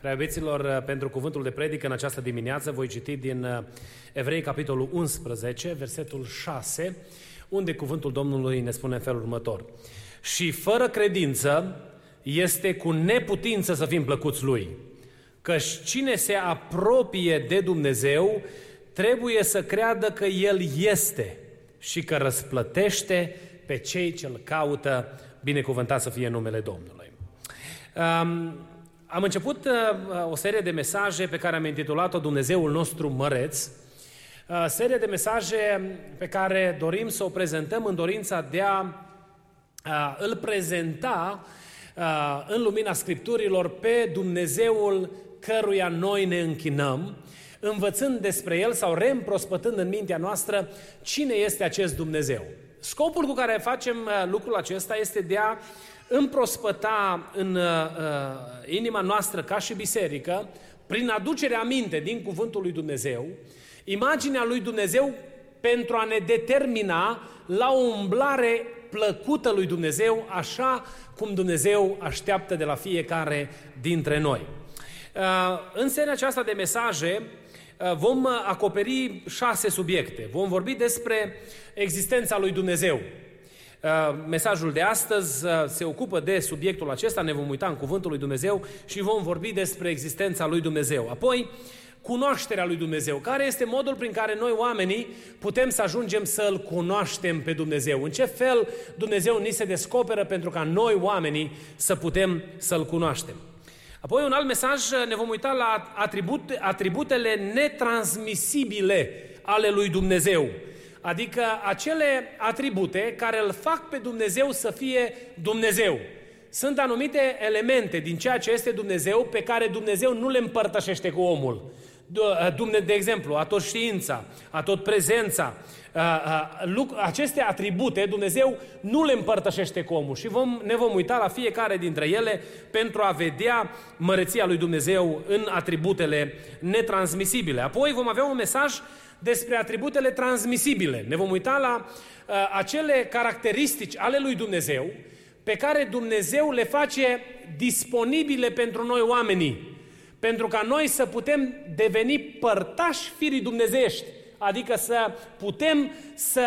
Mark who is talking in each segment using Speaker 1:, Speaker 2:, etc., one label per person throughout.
Speaker 1: Preabeților, pentru cuvântul de predică în această dimineață voi citi din uh, Evrei, capitolul 11, versetul 6, unde cuvântul Domnului ne spune în felul următor. Și fără credință este cu neputință să fim plăcuți Lui, căci cine se apropie de Dumnezeu trebuie să creadă că El este și că răsplătește pe cei ce îl caută, binecuvântat să fie numele Domnului. Um, am început uh, o serie de mesaje pe care am intitulat-o Dumnezeul nostru măreț, uh, serie de mesaje pe care dorim să o prezentăm în dorința de a uh, îl prezenta uh, în lumina Scripturilor pe Dumnezeul căruia noi ne închinăm, învățând despre El sau reîmprospătând în mintea noastră cine este acest Dumnezeu. Scopul cu care facem uh, lucrul acesta este de a împrospăta în uh, uh, inima noastră ca și biserică, prin aducerea minte din cuvântul lui Dumnezeu, imaginea lui Dumnezeu pentru a ne determina la o umblare plăcută lui Dumnezeu, așa cum Dumnezeu așteaptă de la fiecare dintre noi. Uh, în seria aceasta de mesaje uh, vom acoperi șase subiecte. Vom vorbi despre existența lui Dumnezeu, Uh, mesajul de astăzi uh, se ocupă de subiectul acesta, ne vom uita în Cuvântul lui Dumnezeu și vom vorbi despre existența lui Dumnezeu. Apoi, cunoașterea lui Dumnezeu. Care este modul prin care noi oamenii putem să ajungem să-L cunoaștem pe Dumnezeu? În ce fel Dumnezeu ni se descoperă pentru ca noi oamenii să putem să-L cunoaștem? Apoi un alt mesaj, ne vom uita la atribute, atributele netransmisibile ale lui Dumnezeu adică acele atribute care îl fac pe Dumnezeu să fie Dumnezeu. Sunt anumite elemente din ceea ce este Dumnezeu pe care Dumnezeu nu le împărtășește cu omul. De exemplu, a tot știința, a tot prezența, aceste atribute Dumnezeu nu le împărtășește cu omul și vom, ne vom uita la fiecare dintre ele pentru a vedea măreția lui Dumnezeu în atributele netransmisibile. Apoi vom avea un mesaj despre atributele transmisibile. Ne vom uita la uh, acele caracteristici ale lui Dumnezeu pe care Dumnezeu le face disponibile pentru noi oamenii, pentru ca noi să putem deveni părtași firii dumnezeiești, adică să putem să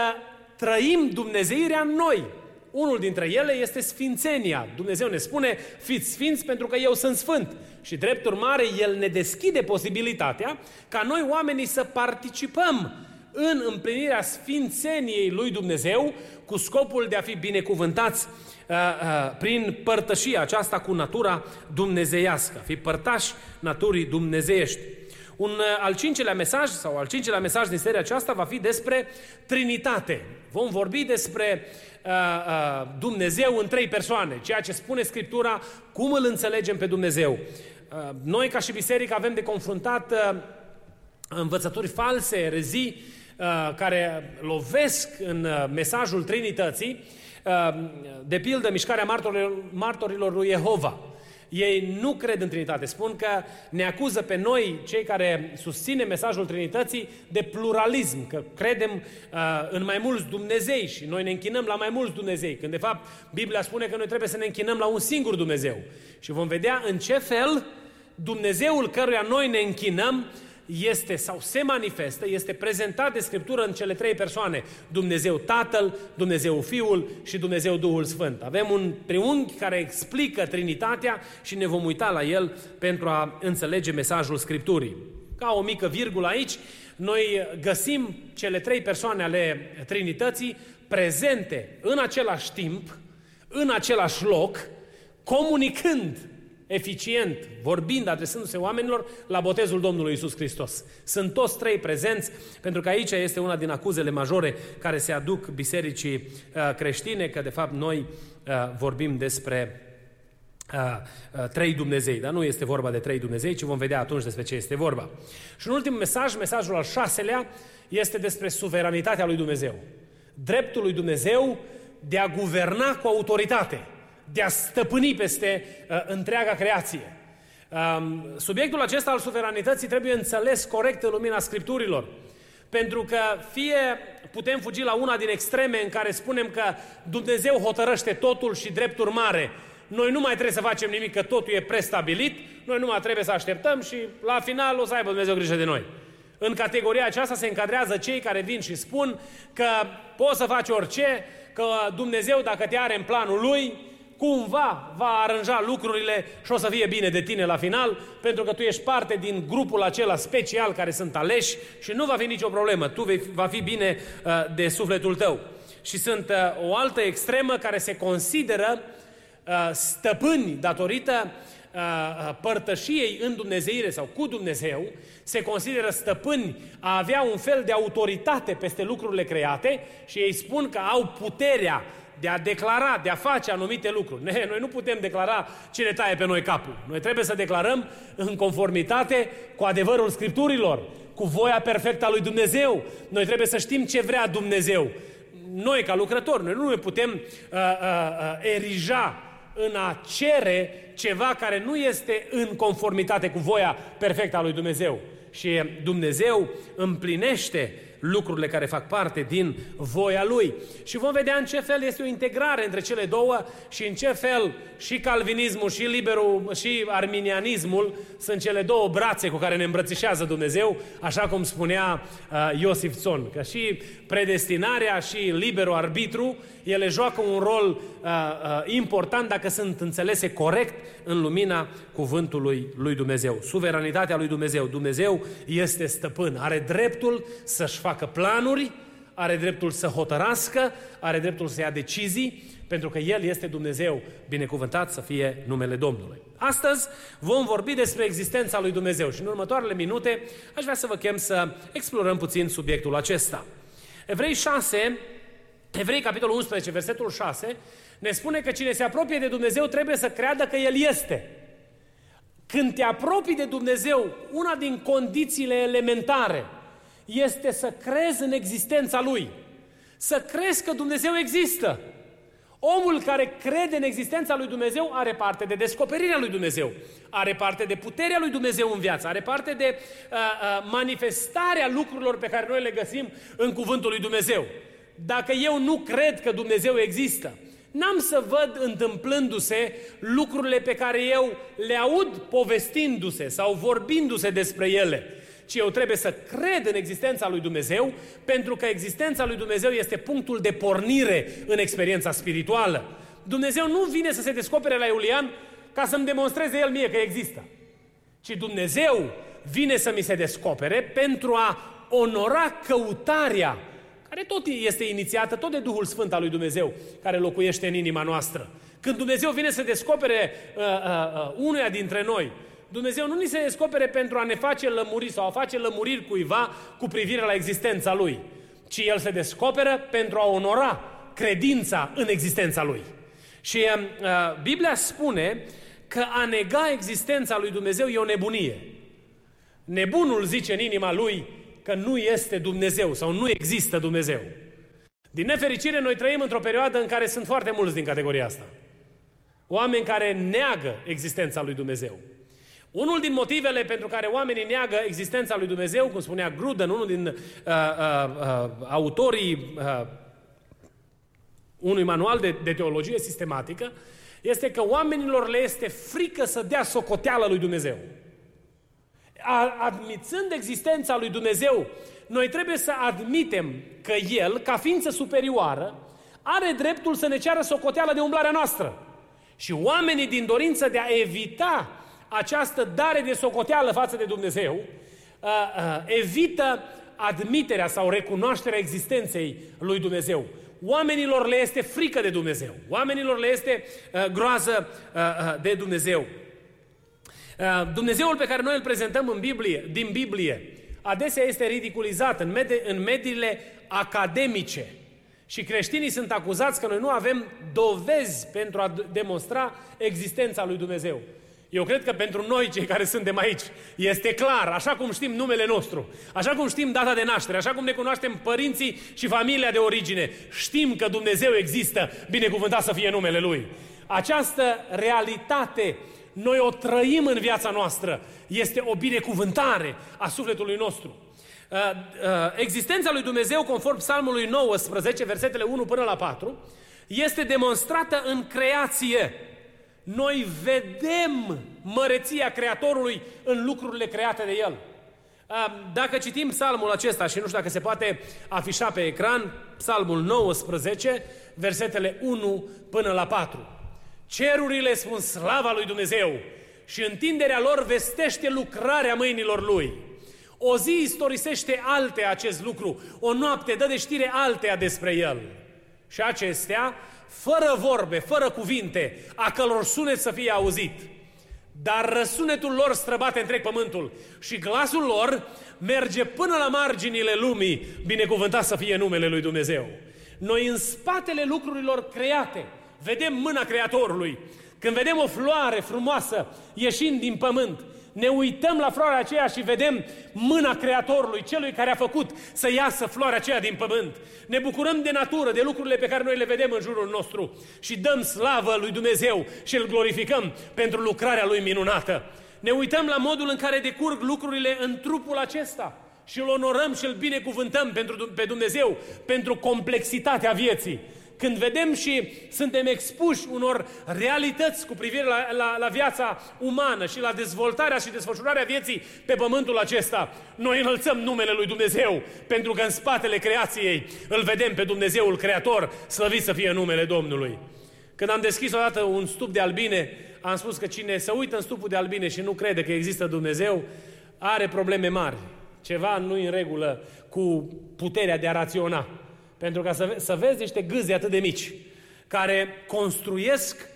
Speaker 1: trăim Dumnezeirea în noi. Unul dintre ele este sfințenia. Dumnezeu ne spune, fiți sfinți pentru că eu sunt sfânt. Și drept urmare, El ne deschide posibilitatea ca noi oamenii să participăm în împlinirea sfințeniei lui Dumnezeu cu scopul de a fi binecuvântați uh, uh, prin părtășia aceasta cu natura dumnezeiască, fi părtași naturii dumnezeiești. Un uh, al cincelea mesaj sau al cincelea mesaj din seria aceasta va fi despre Trinitate. Vom vorbi despre uh, uh, Dumnezeu în trei persoane, ceea ce spune Scriptura, cum îl înțelegem pe Dumnezeu. Uh, noi ca și biserică avem de confruntat uh, învățături false, erezii, uh, care lovesc în uh, mesajul Trinității, uh, de pildă mișcarea martorilor, martorilor lui Jehova. Ei nu cred în Trinitate. Spun că ne acuză pe noi, cei care susținem mesajul Trinității, de pluralism, că credem uh, în mai mulți Dumnezei și noi ne închinăm la mai mulți Dumnezei, când de fapt Biblia spune că noi trebuie să ne închinăm la un singur Dumnezeu. Și vom vedea în ce fel Dumnezeul căruia noi ne închinăm este sau se manifestă, este prezentat de Scriptură în cele trei persoane, Dumnezeu Tatăl, Dumnezeu Fiul și Dumnezeu Duhul Sfânt. Avem un triunghi care explică Trinitatea și ne vom uita la el pentru a înțelege mesajul Scripturii. Ca o mică virgulă aici, noi găsim cele trei persoane ale Trinității prezente în același timp, în același loc, comunicând eficient, vorbind, adresându-se oamenilor la botezul Domnului Isus Hristos. Sunt toți trei prezenți, pentru că aici este una din acuzele majore care se aduc bisericii uh, creștine, că de fapt noi uh, vorbim despre trei Dumnezei, dar nu este vorba de trei Dumnezei, ci vom vedea atunci despre ce este vorba. Și un ultim mesaj, mesajul al șaselea, este despre suveranitatea lui Dumnezeu. Dreptul lui Dumnezeu de a guverna cu autoritate, de a stăpâni peste uh, întreaga creație. Um, subiectul acesta al suveranității trebuie înțeles corect în lumina Scripturilor. Pentru că fie putem fugi la una din extreme în care spunem că Dumnezeu hotărăște totul și drept urmare noi nu mai trebuie să facem nimic, că totul e prestabilit, noi nu mai trebuie să așteptăm și la final o să aibă Dumnezeu grijă de noi. În categoria aceasta se încadrează cei care vin și spun că poți să faci orice, că Dumnezeu, dacă te are în planul Lui, cumva va aranja lucrurile și o să fie bine de tine la final, pentru că tu ești parte din grupul acela special care sunt aleși și nu va fi nicio problemă. Tu vei, va fi bine uh, de sufletul tău. Și sunt uh, o altă extremă care se consideră uh, stăpâni datorită uh, uh, părtășiei în Dumnezeire sau cu Dumnezeu, se consideră stăpâni a avea un fel de autoritate peste lucrurile create și ei spun că au puterea de a declara, de a face anumite lucruri. Ne, noi nu putem declara ce ne taie pe noi capul. Noi trebuie să declarăm în conformitate cu adevărul Scripturilor, cu voia perfectă a lui Dumnezeu. Noi trebuie să știm ce vrea Dumnezeu. Noi, ca lucrători, noi nu ne putem uh, uh, uh, erija în a cere ceva care nu este în conformitate cu voia perfectă a lui Dumnezeu. Și Dumnezeu împlinește lucrurile care fac parte din voia Lui. Și vom vedea în ce fel este o integrare între cele două și în ce fel și calvinismul, și liberul, și arminianismul sunt cele două brațe cu care ne îmbrățișează Dumnezeu, așa cum spunea uh, Iosif Țon, că și predestinarea și liberul arbitru, ele joacă un rol uh, uh, important dacă sunt înțelese corect în lumina cuvântului lui Dumnezeu. Suveranitatea lui Dumnezeu. Dumnezeu este stăpân, are dreptul să-și facă planuri, are dreptul să hotărască, are dreptul să ia decizii, pentru că El este Dumnezeu, binecuvântat să fie numele Domnului. Astăzi vom vorbi despre existența lui Dumnezeu și în următoarele minute aș vrea să vă chem să explorăm puțin subiectul acesta. Evrei 6, Evrei capitolul 11, versetul 6, ne spune că cine se apropie de Dumnezeu trebuie să creadă că El este. Când te apropii de Dumnezeu, una din condițiile elementare este să crezi în existența Lui. Să crezi că Dumnezeu există. Omul care crede în existența lui Dumnezeu are parte de descoperirea lui Dumnezeu, are parte de puterea lui Dumnezeu în viață, are parte de uh, uh, manifestarea lucrurilor pe care noi le găsim în cuvântul lui Dumnezeu. Dacă eu nu cred că Dumnezeu există, n-am să văd întâmplându-se lucrurile pe care eu le aud povestindu-se sau vorbindu-se despre ele ci eu trebuie să cred în existența lui Dumnezeu, pentru că existența lui Dumnezeu este punctul de pornire în experiența spirituală. Dumnezeu nu vine să se descopere la Iulian ca să-mi demonstreze el mie că există, ci Dumnezeu vine să mi se descopere pentru a onora căutarea care tot este inițiată tot de Duhul Sfânt al lui Dumnezeu, care locuiește în inima noastră. Când Dumnezeu vine să descopere uh, uh, uh, unuia dintre noi, Dumnezeu nu ni se descopere pentru a ne face lămuriri sau a face lămuriri cuiva cu privire la existența Lui, ci El se descoperă pentru a onora credința în existența Lui. Și uh, uh, Biblia spune că a nega existența lui Dumnezeu e o nebunie. Nebunul zice în inima lui că nu este Dumnezeu sau nu există Dumnezeu. Din nefericire, noi trăim într-o perioadă în care sunt foarte mulți din categoria asta. Oameni care neagă existența lui Dumnezeu. Unul din motivele pentru care oamenii neagă existența lui Dumnezeu, cum spunea Gruden, unul din uh, uh, uh, autorii uh, unui manual de, de teologie sistematică, este că oamenilor le este frică să dea socoteală lui Dumnezeu. Admițând existența lui Dumnezeu, noi trebuie să admitem că El, ca ființă superioară, are dreptul să ne ceară socoteală de umblarea noastră. Și oamenii din dorință de a evita această dare de socoteală față de Dumnezeu uh, uh, evită admiterea sau recunoașterea existenței lui Dumnezeu. Oamenilor le este frică de Dumnezeu. Oamenilor le este uh, groază uh, uh, de Dumnezeu. Uh, Dumnezeul pe care noi îl prezentăm în Biblie, din Biblie, adesea este ridiculizat în, med- în mediile academice Și creștinii sunt acuzați că noi nu avem dovezi pentru a demonstra existența lui Dumnezeu. Eu cred că pentru noi, cei care suntem aici, este clar, așa cum știm numele nostru, așa cum știm data de naștere, așa cum ne cunoaștem părinții și familia de origine, știm că Dumnezeu există, binecuvântat să fie numele Lui. Această realitate noi o trăim în viața noastră, este o binecuvântare a sufletului nostru. Uh, uh, existența lui Dumnezeu, conform Psalmului 19, versetele 1 până la 4, este demonstrată în creație. Noi vedem măreția Creatorului în lucrurile create de El. Uh, dacă citim psalmul acesta, și nu știu dacă se poate afișa pe ecran, psalmul 19, versetele 1 până la 4. Cerurile spun slava lui Dumnezeu și întinderea lor vestește lucrarea mâinilor Lui. O zi istorisește alte acest lucru, o noapte dă de știre altea despre el. Și acestea, fără vorbe, fără cuvinte, a călor sunet să fie auzit. Dar răsunetul lor străbate întreg pământul și glasul lor merge până la marginile lumii, binecuvântat să fie numele lui Dumnezeu. Noi în spatele lucrurilor create vedem mâna Creatorului. Când vedem o floare frumoasă ieșind din pământ, ne uităm la floarea aceea și vedem mâna Creatorului, celui care a făcut să iasă floarea aceea din pământ. Ne bucurăm de natură, de lucrurile pe care noi le vedem în jurul nostru și dăm slavă lui Dumnezeu și îl glorificăm pentru lucrarea lui minunată. Ne uităm la modul în care decurg lucrurile în trupul acesta și îl onorăm și îl binecuvântăm pentru, pe Dumnezeu pentru complexitatea vieții când vedem și suntem expuși unor realități cu privire la, la, la viața umană și la dezvoltarea și desfășurarea vieții pe pământul acesta, noi înălțăm numele lui Dumnezeu, pentru că în spatele creației îl vedem pe Dumnezeul Creator, slăvit să fie numele Domnului. Când am deschis odată un stup de albine, am spus că cine se uită în stupul de albine și nu crede că există Dumnezeu, are probleme mari. Ceva nu în regulă cu puterea de a raționa. Pentru ca să, să vezi niște gâze atât de mici, care construiesc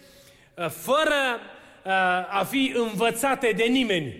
Speaker 1: uh, fără uh, a fi învățate de nimeni,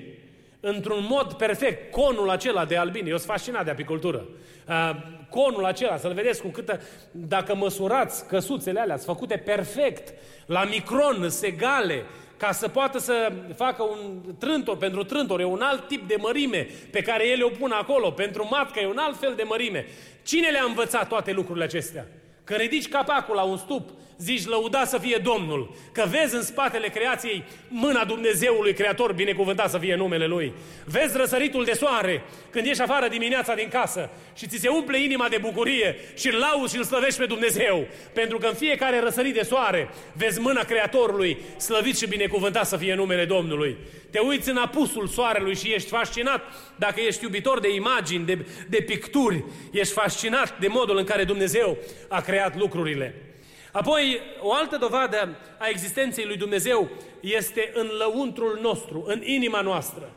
Speaker 1: într-un mod perfect, conul acela de albine. Eu sunt fascinat de apicultură. Uh, conul acela, să-l vedeți cu câtă... Dacă măsurați căsuțele alea, sunt făcute perfect, la micron, segale, ca să poată să facă un trântor, pentru trântor e un alt tip de mărime pe care ele o pun acolo, pentru matcă e un alt fel de mărime. Cine le-a învățat toate lucrurile acestea? Că ridici capacul la un stup, zici lăuda să fie Domnul, că vezi în spatele creației mâna Dumnezeului Creator, binecuvântat să fie numele Lui. Vezi răsăritul de soare când ieși afară dimineața din casă și ți se umple inima de bucurie și îl lauzi și îl slăvești pe Dumnezeu. Pentru că în fiecare răsărit de soare vezi mâna Creatorului, slăvit și binecuvântat să fie numele Domnului. Te uiți în apusul soarelui și ești fascinat dacă ești iubitor de imagini, de, de picturi, ești fascinat de modul în care Dumnezeu a creat lucrurile. Apoi, o altă dovadă a existenței lui Dumnezeu este în lăuntrul nostru, în inima noastră.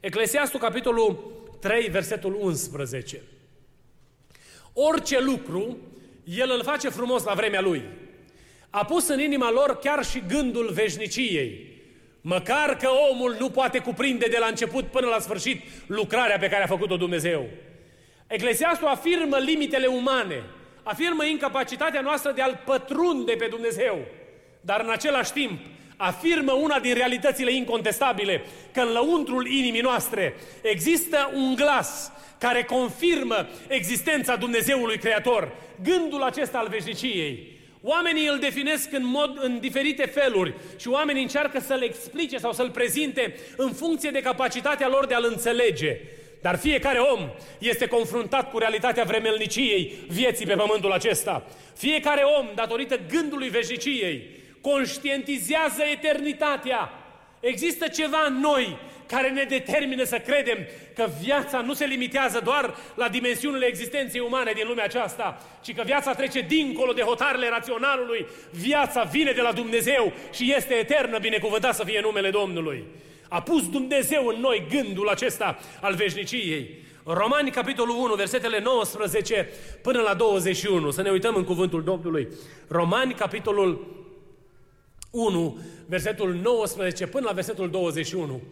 Speaker 1: Eclesiastul, capitolul 3, versetul 11. Orice lucru, El îl face frumos la vremea Lui. A pus în inima lor chiar și gândul veșniciei. Măcar că omul nu poate cuprinde de la început până la sfârșit lucrarea pe care a făcut-o Dumnezeu. Eclesiastul afirmă limitele umane, afirmă incapacitatea noastră de a-L pătrunde pe Dumnezeu, dar în același timp afirmă una din realitățile incontestabile, că în lăuntrul inimii noastre există un glas care confirmă existența Dumnezeului Creator, gândul acesta al veșniciei. Oamenii îl definesc în, mod, în diferite feluri și oamenii încearcă să-l explice sau să-l prezinte în funcție de capacitatea lor de a-l înțelege. Dar fiecare om este confruntat cu realitatea vremelniciei vieții pe pământul acesta. Fiecare om, datorită gândului veșniciei, conștientizează eternitatea. Există ceva în noi care ne determină să credem că viața nu se limitează doar la dimensiunile existenței umane din lumea aceasta, ci că viața trece dincolo de hotarele raționalului. Viața vine de la Dumnezeu și este eternă, binecuvântat să fie numele Domnului. A pus Dumnezeu în noi gândul acesta al veșniciei. Romani, capitolul 1, versetele 19 până la 21. Să ne uităm în cuvântul Domnului. Romani, capitolul 1, versetul 19 până la versetul 21.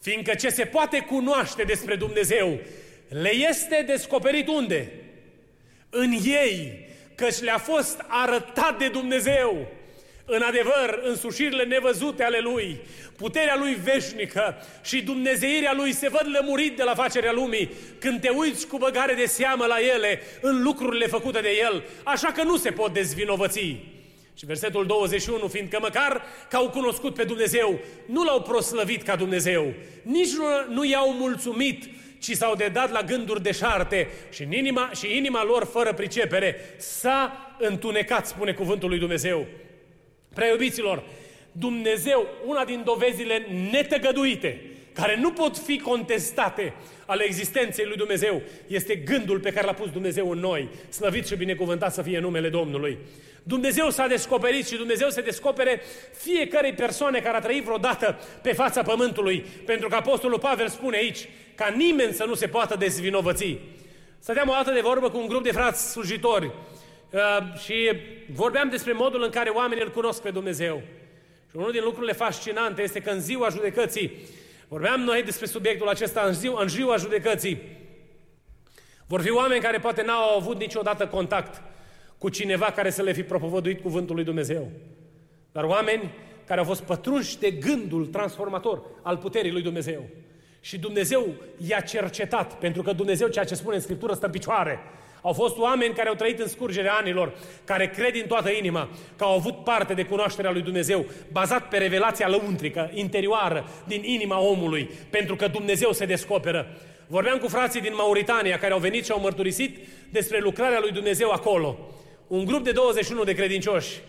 Speaker 1: Fiindcă ce se poate cunoaște despre Dumnezeu le este descoperit unde? În ei, căci le-a fost arătat de Dumnezeu. În adevăr, însușirile nevăzute ale Lui, puterea Lui veșnică și dumnezeirea Lui se văd lămurit de la facerea lumii când te uiți cu băgare de seamă la ele în lucrurile făcute de El, așa că nu se pot dezvinovăți. Și versetul 21, fiindcă măcar că au cunoscut pe Dumnezeu, nu l-au proslăvit ca Dumnezeu, nici nu, nu i-au mulțumit, ci s-au dedat la gânduri deșarte și, în inima, și inima lor fără pricepere s-a întunecat, spune cuvântul lui Dumnezeu. Prea iubiților, Dumnezeu, una din dovezile netăgăduite, care nu pot fi contestate ale existenței lui Dumnezeu, este gândul pe care l-a pus Dumnezeu în noi. Slăvit și binecuvântat să fie numele Domnului. Dumnezeu s-a descoperit și Dumnezeu se descopere fiecarei persoane care a trăit vreodată pe fața pământului. Pentru că Apostolul Pavel spune aici ca nimeni să nu se poată dezvinovăți. Stăteam o dată de vorbă cu un grup de frați slujitori uh, și vorbeam despre modul în care oamenii îl cunosc pe Dumnezeu. Și unul din lucrurile fascinante este că în ziua judecății, vorbeam noi despre subiectul acesta în ziua, în ziua judecății, vor fi oameni care poate n-au avut niciodată contact cu cineva care să le fi propovăduit cuvântul lui Dumnezeu. Dar oameni care au fost pătrunși de gândul transformator al puterii lui Dumnezeu. Și Dumnezeu i-a cercetat, pentru că Dumnezeu, ceea ce spune în Scriptură, stă în picioare. Au fost oameni care au trăit în scurgerea anilor, care cred din toată inima că au avut parte de cunoașterea lui Dumnezeu, bazat pe revelația lăuntrică, interioară, din inima omului, pentru că Dumnezeu se descoperă. Vorbeam cu frații din Mauritania care au venit și au mărturisit despre lucrarea lui Dumnezeu acolo. Un grup de 21 de credincioși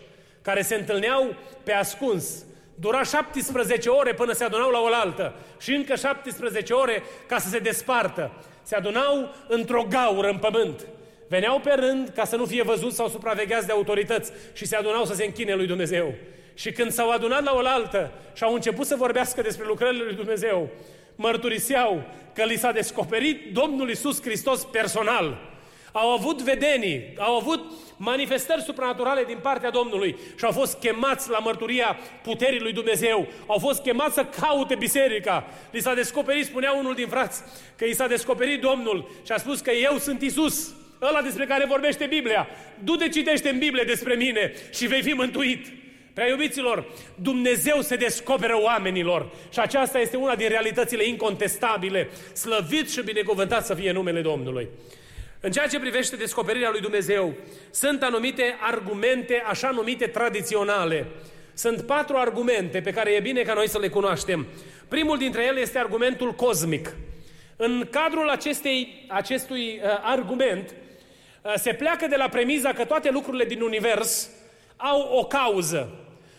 Speaker 1: care se întâlneau pe ascuns, Dura 17 ore până se adunau la oaltă și încă 17 ore ca să se despartă. Se adunau într-o gaură în pământ. Veneau pe rând ca să nu fie văzuți sau supravegheați de autorități și se adunau să se închine lui Dumnezeu. Și când s-au adunat la oaltă și au început să vorbească despre lucrările lui Dumnezeu, mărturiseau că li s-a descoperit Domnul Isus Hristos personal. Au avut vedenii, au avut manifestări supranaturale din partea Domnului și au fost chemați la mărturia puterii lui Dumnezeu. Au fost chemați să caute biserica. Li s-a descoperit, spunea unul din frați, că i s-a descoperit Domnul și a spus că eu sunt Isus, ăla despre care vorbește Biblia. Du-te, citește în Biblie despre mine și vei fi mântuit. Prea iubiților, Dumnezeu se descoperă oamenilor și aceasta este una din realitățile incontestabile. Slăvit și binecuvântat să fie numele Domnului. În ceea ce privește descoperirea lui Dumnezeu, sunt anumite argumente, așa numite tradiționale. Sunt patru argumente pe care e bine ca noi să le cunoaștem. Primul dintre ele este argumentul cosmic. În cadrul acestei, acestui uh, argument, uh, se pleacă de la premiza că toate lucrurile din univers au o cauză.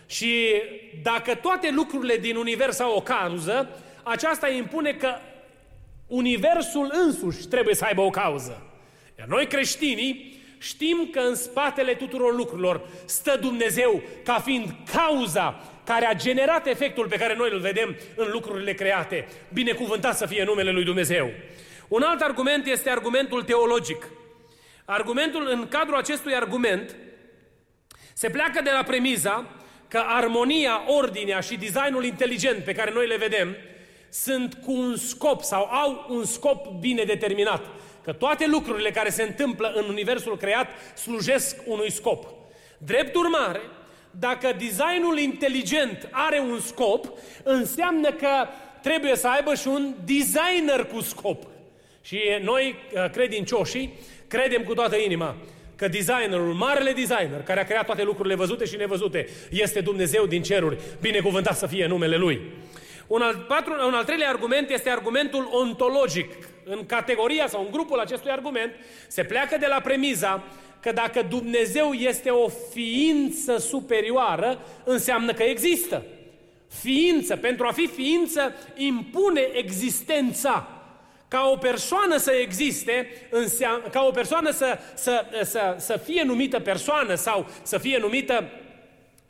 Speaker 1: Și dacă toate lucrurile din univers au o cauză, aceasta impune că universul însuși trebuie să aibă o cauză. Iar noi creștinii știm că în spatele tuturor lucrurilor stă Dumnezeu ca fiind cauza care a generat efectul pe care noi îl vedem în lucrurile create. Binecuvântat să fie numele lui Dumnezeu. Un alt argument este argumentul teologic. Argumentul, în cadrul acestui argument, se pleacă de la premiza că armonia, ordinea și designul inteligent pe care noi le vedem sunt cu un scop sau au un scop bine determinat. Că toate lucrurile care se întâmplă în universul creat slujesc unui scop. Drept urmare, dacă designul inteligent are un scop, înseamnă că trebuie să aibă și un designer cu scop. Și noi, uh, credincioșii, credem cu toată inima că designerul, marele designer, care a creat toate lucrurile văzute și nevăzute, este Dumnezeu din ceruri. Binecuvântat să fie numele Lui. Un al, patru, un al treilea argument este argumentul ontologic. În categoria sau în grupul acestui argument se pleacă de la premiza că dacă Dumnezeu este o ființă superioară, înseamnă că există. Ființă, pentru a fi ființă, impune existența. Ca o persoană să existe, înseamnă, ca o persoană să, să, să, să fie numită persoană sau să fie numită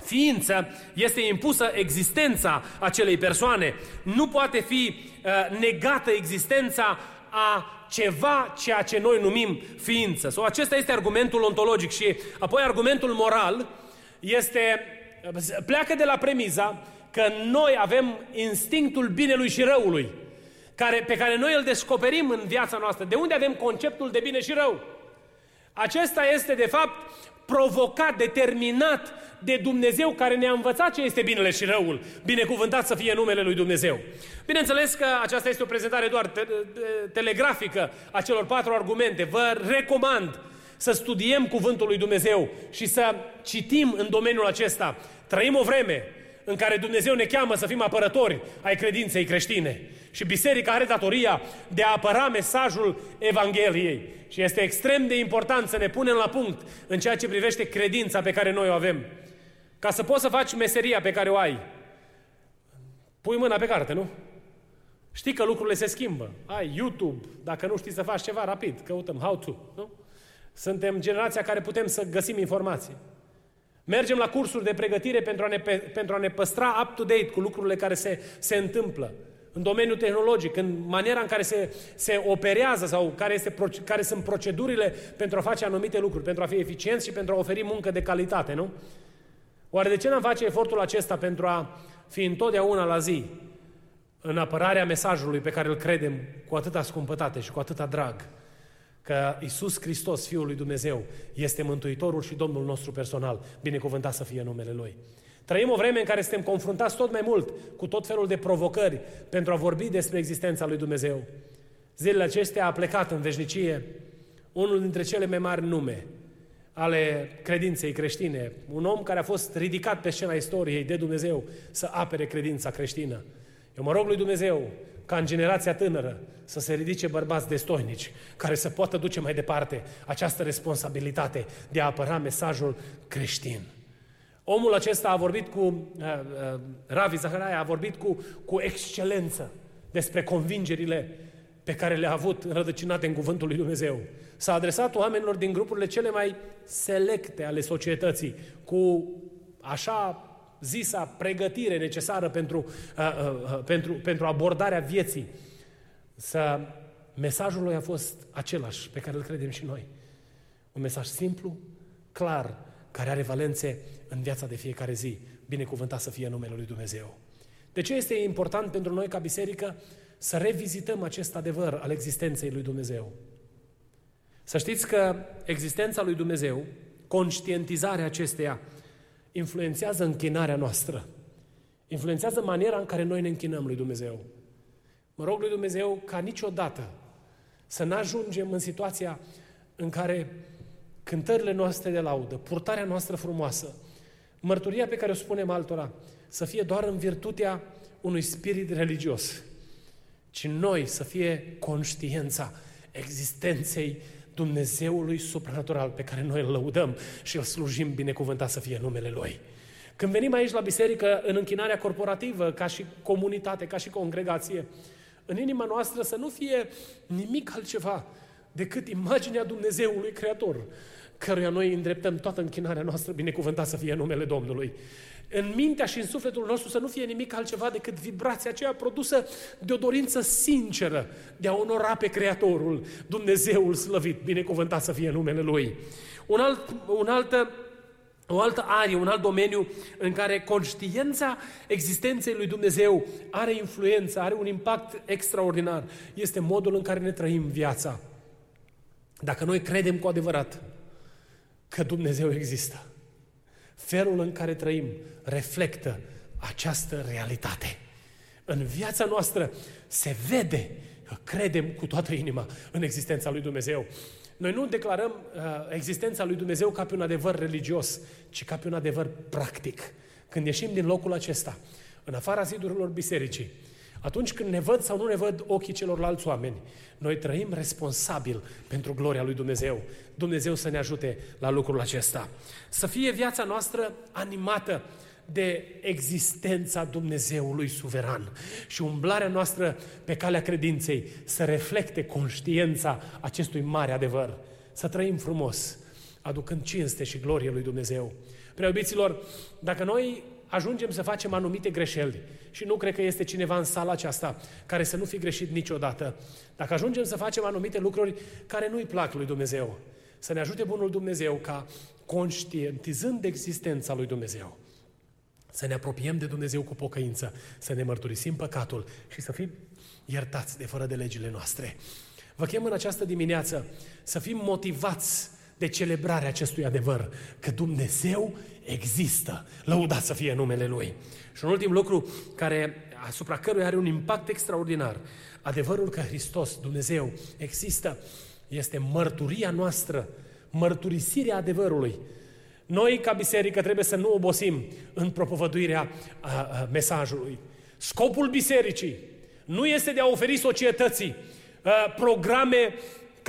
Speaker 1: ființă, este impusă existența acelei persoane. Nu poate fi uh, negată existența a ceva ceea ce noi numim ființă. Sau acesta este argumentul ontologic și apoi argumentul moral este pleacă de la premiza că noi avem instinctul binelui și răului, care, pe care noi îl descoperim în viața noastră. De unde avem conceptul de bine și rău? Acesta este, de fapt, provocat, determinat de Dumnezeu care ne-a învățat ce este binele și răul. Binecuvântat să fie numele lui Dumnezeu. Bineînțeles că aceasta este o prezentare doar te- telegrafică a celor patru argumente. Vă recomand să studiem cuvântul lui Dumnezeu și să citim în domeniul acesta. Trăim o vreme în care Dumnezeu ne cheamă să fim apărători ai credinței creștine. Și biserica are datoria de a apăra mesajul Evangheliei. Și este extrem de important să ne punem la punct în ceea ce privește credința pe care noi o avem. Ca să poți să faci meseria pe care o ai, pui mâna pe carte, nu? Știi că lucrurile se schimbă. Ai YouTube, dacă nu știi să faci ceva rapid, căutăm how to, nu? Suntem generația care putem să găsim informații. Mergem la cursuri de pregătire pentru a ne, pentru a ne păstra up-to-date cu lucrurile care se, se întâmplă în domeniul tehnologic, în maniera în care se, se operează sau care, este, care sunt procedurile pentru a face anumite lucruri, pentru a fi eficienți și pentru a oferi muncă de calitate, nu? Oare de ce n-am face efortul acesta pentru a fi întotdeauna la zi în apărarea mesajului pe care îl credem cu atâta scumpătate și cu atâta drag? Că Isus Hristos, Fiul lui Dumnezeu, este Mântuitorul și Domnul nostru personal. Binecuvântat să fie numele Lui. Trăim o vreme în care suntem confruntați tot mai mult cu tot felul de provocări pentru a vorbi despre existența lui Dumnezeu. Zilele acestea a plecat în veșnicie unul dintre cele mai mari nume ale credinței creștine, un om care a fost ridicat pe scena istoriei de Dumnezeu să apere credința creștină. Eu mă rog lui Dumnezeu ca în generația tânără să se ridice bărbați destoinici care să poată duce mai departe această responsabilitate de a apăra mesajul creștin. Omul acesta a vorbit cu, uh, uh, Ravi Zaharaia a vorbit cu, cu excelență despre convingerile pe care le-a avut înrădăcinate în cuvântul lui Dumnezeu. S-a adresat oamenilor din grupurile cele mai selecte ale societății, cu așa zisa pregătire necesară pentru, uh, uh, uh, pentru, pentru abordarea vieții. Să, mesajul lui a fost același pe care îl credem și noi. Un mesaj simplu, clar, care are valențe în viața de fiecare zi. Binecuvântat să fie numele lui Dumnezeu. De ce este important pentru noi ca biserică să revizităm acest adevăr al existenței lui Dumnezeu? Să știți că existența lui Dumnezeu, conștientizarea acesteia, influențează închinarea noastră. Influențează maniera în care noi ne închinăm lui Dumnezeu. Mă rog lui Dumnezeu ca niciodată să nu ajungem în situația în care cântările noastre de laudă, purtarea noastră frumoasă, mărturia pe care o spunem altora, să fie doar în virtutea unui spirit religios, ci noi să fie conștiența existenței Dumnezeului supranatural pe care noi îl lăudăm și îl slujim binecuvântat să fie numele Lui. Când venim aici la biserică, în închinarea corporativă, ca și comunitate, ca și congregație, în inima noastră să nu fie nimic altceva decât imaginea Dumnezeului Creator, căruia noi îndreptăm toată închinarea noastră, binecuvântat să fie numele Domnului. În mintea și în sufletul nostru să nu fie nimic altceva decât vibrația aceea produsă de o dorință sinceră de a onora pe Creatorul, Dumnezeul slăvit, binecuvântat să fie numele Lui. Un alt, un altă o altă arie, un alt domeniu în care conștiința existenței lui Dumnezeu are influență, are un impact extraordinar, este modul în care ne trăim viața. Dacă noi credem cu adevărat că Dumnezeu există, felul în care trăim reflectă această realitate. În viața noastră se vede că credem cu toată inima în existența lui Dumnezeu. Noi nu declarăm uh, existența lui Dumnezeu ca pe un adevăr religios, ci ca pe un adevăr practic. Când ieșim din locul acesta, în afara zidurilor bisericii, atunci când ne văd sau nu ne văd ochii celorlalți oameni, noi trăim responsabil pentru gloria lui Dumnezeu. Dumnezeu să ne ajute la lucrul acesta. Să fie viața noastră animată de existența Dumnezeului suveran și umblarea noastră pe calea credinței să reflecte conștiința acestui mare adevăr. Să trăim frumos, aducând cinste și glorie lui Dumnezeu. Preobiților, dacă noi ajungem să facem anumite greșeli și nu cred că este cineva în sala aceasta care să nu fi greșit niciodată. Dacă ajungem să facem anumite lucruri care nu-i plac lui Dumnezeu, să ne ajute Bunul Dumnezeu ca conștientizând existența lui Dumnezeu, să ne apropiem de Dumnezeu cu pocăință, să ne mărturisim păcatul și să fim iertați de fără de legile noastre. Vă chem în această dimineață să fim motivați de celebrarea acestui adevăr, că Dumnezeu există. Lăudat să fie numele Lui. Și un ultim lucru care, asupra căruia are un impact extraordinar, adevărul că Hristos, Dumnezeu, există, este mărturia noastră, mărturisirea adevărului. Noi, ca biserică, trebuie să nu obosim în propovăduirea a, a, mesajului. Scopul bisericii nu este de a oferi societății a, programe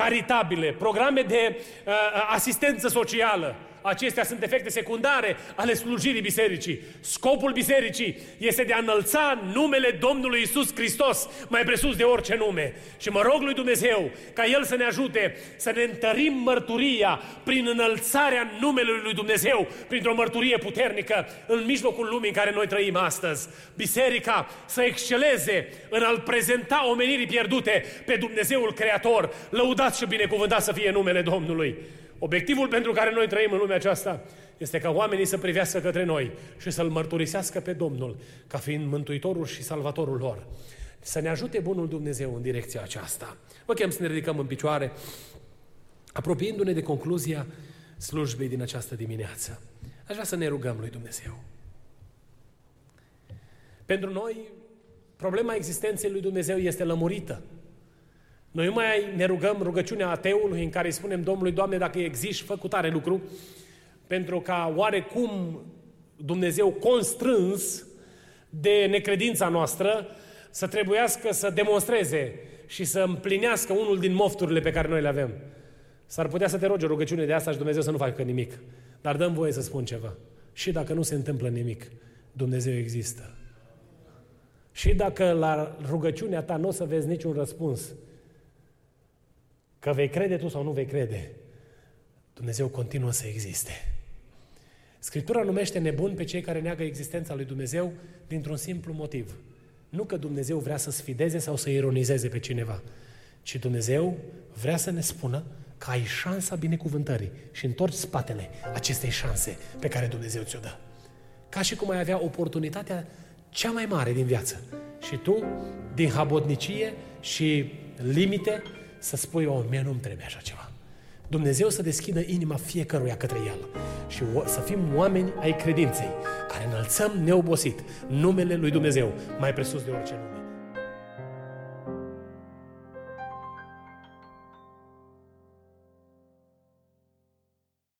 Speaker 1: caritabile, programe de a, asistență socială, Acestea sunt efecte secundare ale slujirii bisericii. Scopul bisericii este de a înălța numele Domnului Isus Hristos mai presus de orice nume. Și mă rog lui Dumnezeu ca El să ne ajute să ne întărim mărturia prin înălțarea numelui lui Dumnezeu, printr-o mărturie puternică în mijlocul lumii în care noi trăim astăzi. Biserica să exceleze în a-L prezenta omenirii pierdute pe Dumnezeul Creator. Lăudați și binecuvântat să fie numele Domnului. Obiectivul pentru care noi trăim în lumea aceasta este ca oamenii să privească către noi și să-L mărturisească pe Domnul ca fiind Mântuitorul și Salvatorul lor. Să ne ajute Bunul Dumnezeu în direcția aceasta. Vă chem să ne ridicăm în picioare, apropiindu-ne de concluzia slujbei din această dimineață. Aș vrea să ne rugăm lui Dumnezeu. Pentru noi, problema existenței lui Dumnezeu este lămurită. Noi nu mai ne rugăm rugăciunea ateului în care îi spunem Domnului, Doamne, dacă existi, fă cu tare lucru, pentru ca oarecum Dumnezeu constrâns de necredința noastră să trebuiască să demonstreze și să împlinească unul din mofturile pe care noi le avem. S-ar putea să te rogi o rugăciune de asta și Dumnezeu să nu facă nimic. Dar dăm voie să spun ceva. Și dacă nu se întâmplă nimic, Dumnezeu există. Și dacă la rugăciunea ta nu o să vezi niciun răspuns, Că vei crede tu sau nu vei crede, Dumnezeu continuă să existe. Scriptura numește nebun pe cei care neagă existența lui Dumnezeu dintr-un simplu motiv. Nu că Dumnezeu vrea să sfideze sau să ironizeze pe cineva, ci Dumnezeu vrea să ne spună că ai șansa binecuvântării și întorci spatele acestei șanse pe care Dumnezeu ți-o dă. Ca și cum ai avea oportunitatea cea mai mare din viață. Și tu, din habotnicie și limite, să spui, o, mie nu-mi trebuie așa ceva. Dumnezeu să deschidă inima fiecăruia către El și să fim oameni ai credinței, care înălțăm neobosit numele Lui Dumnezeu mai presus de orice nume.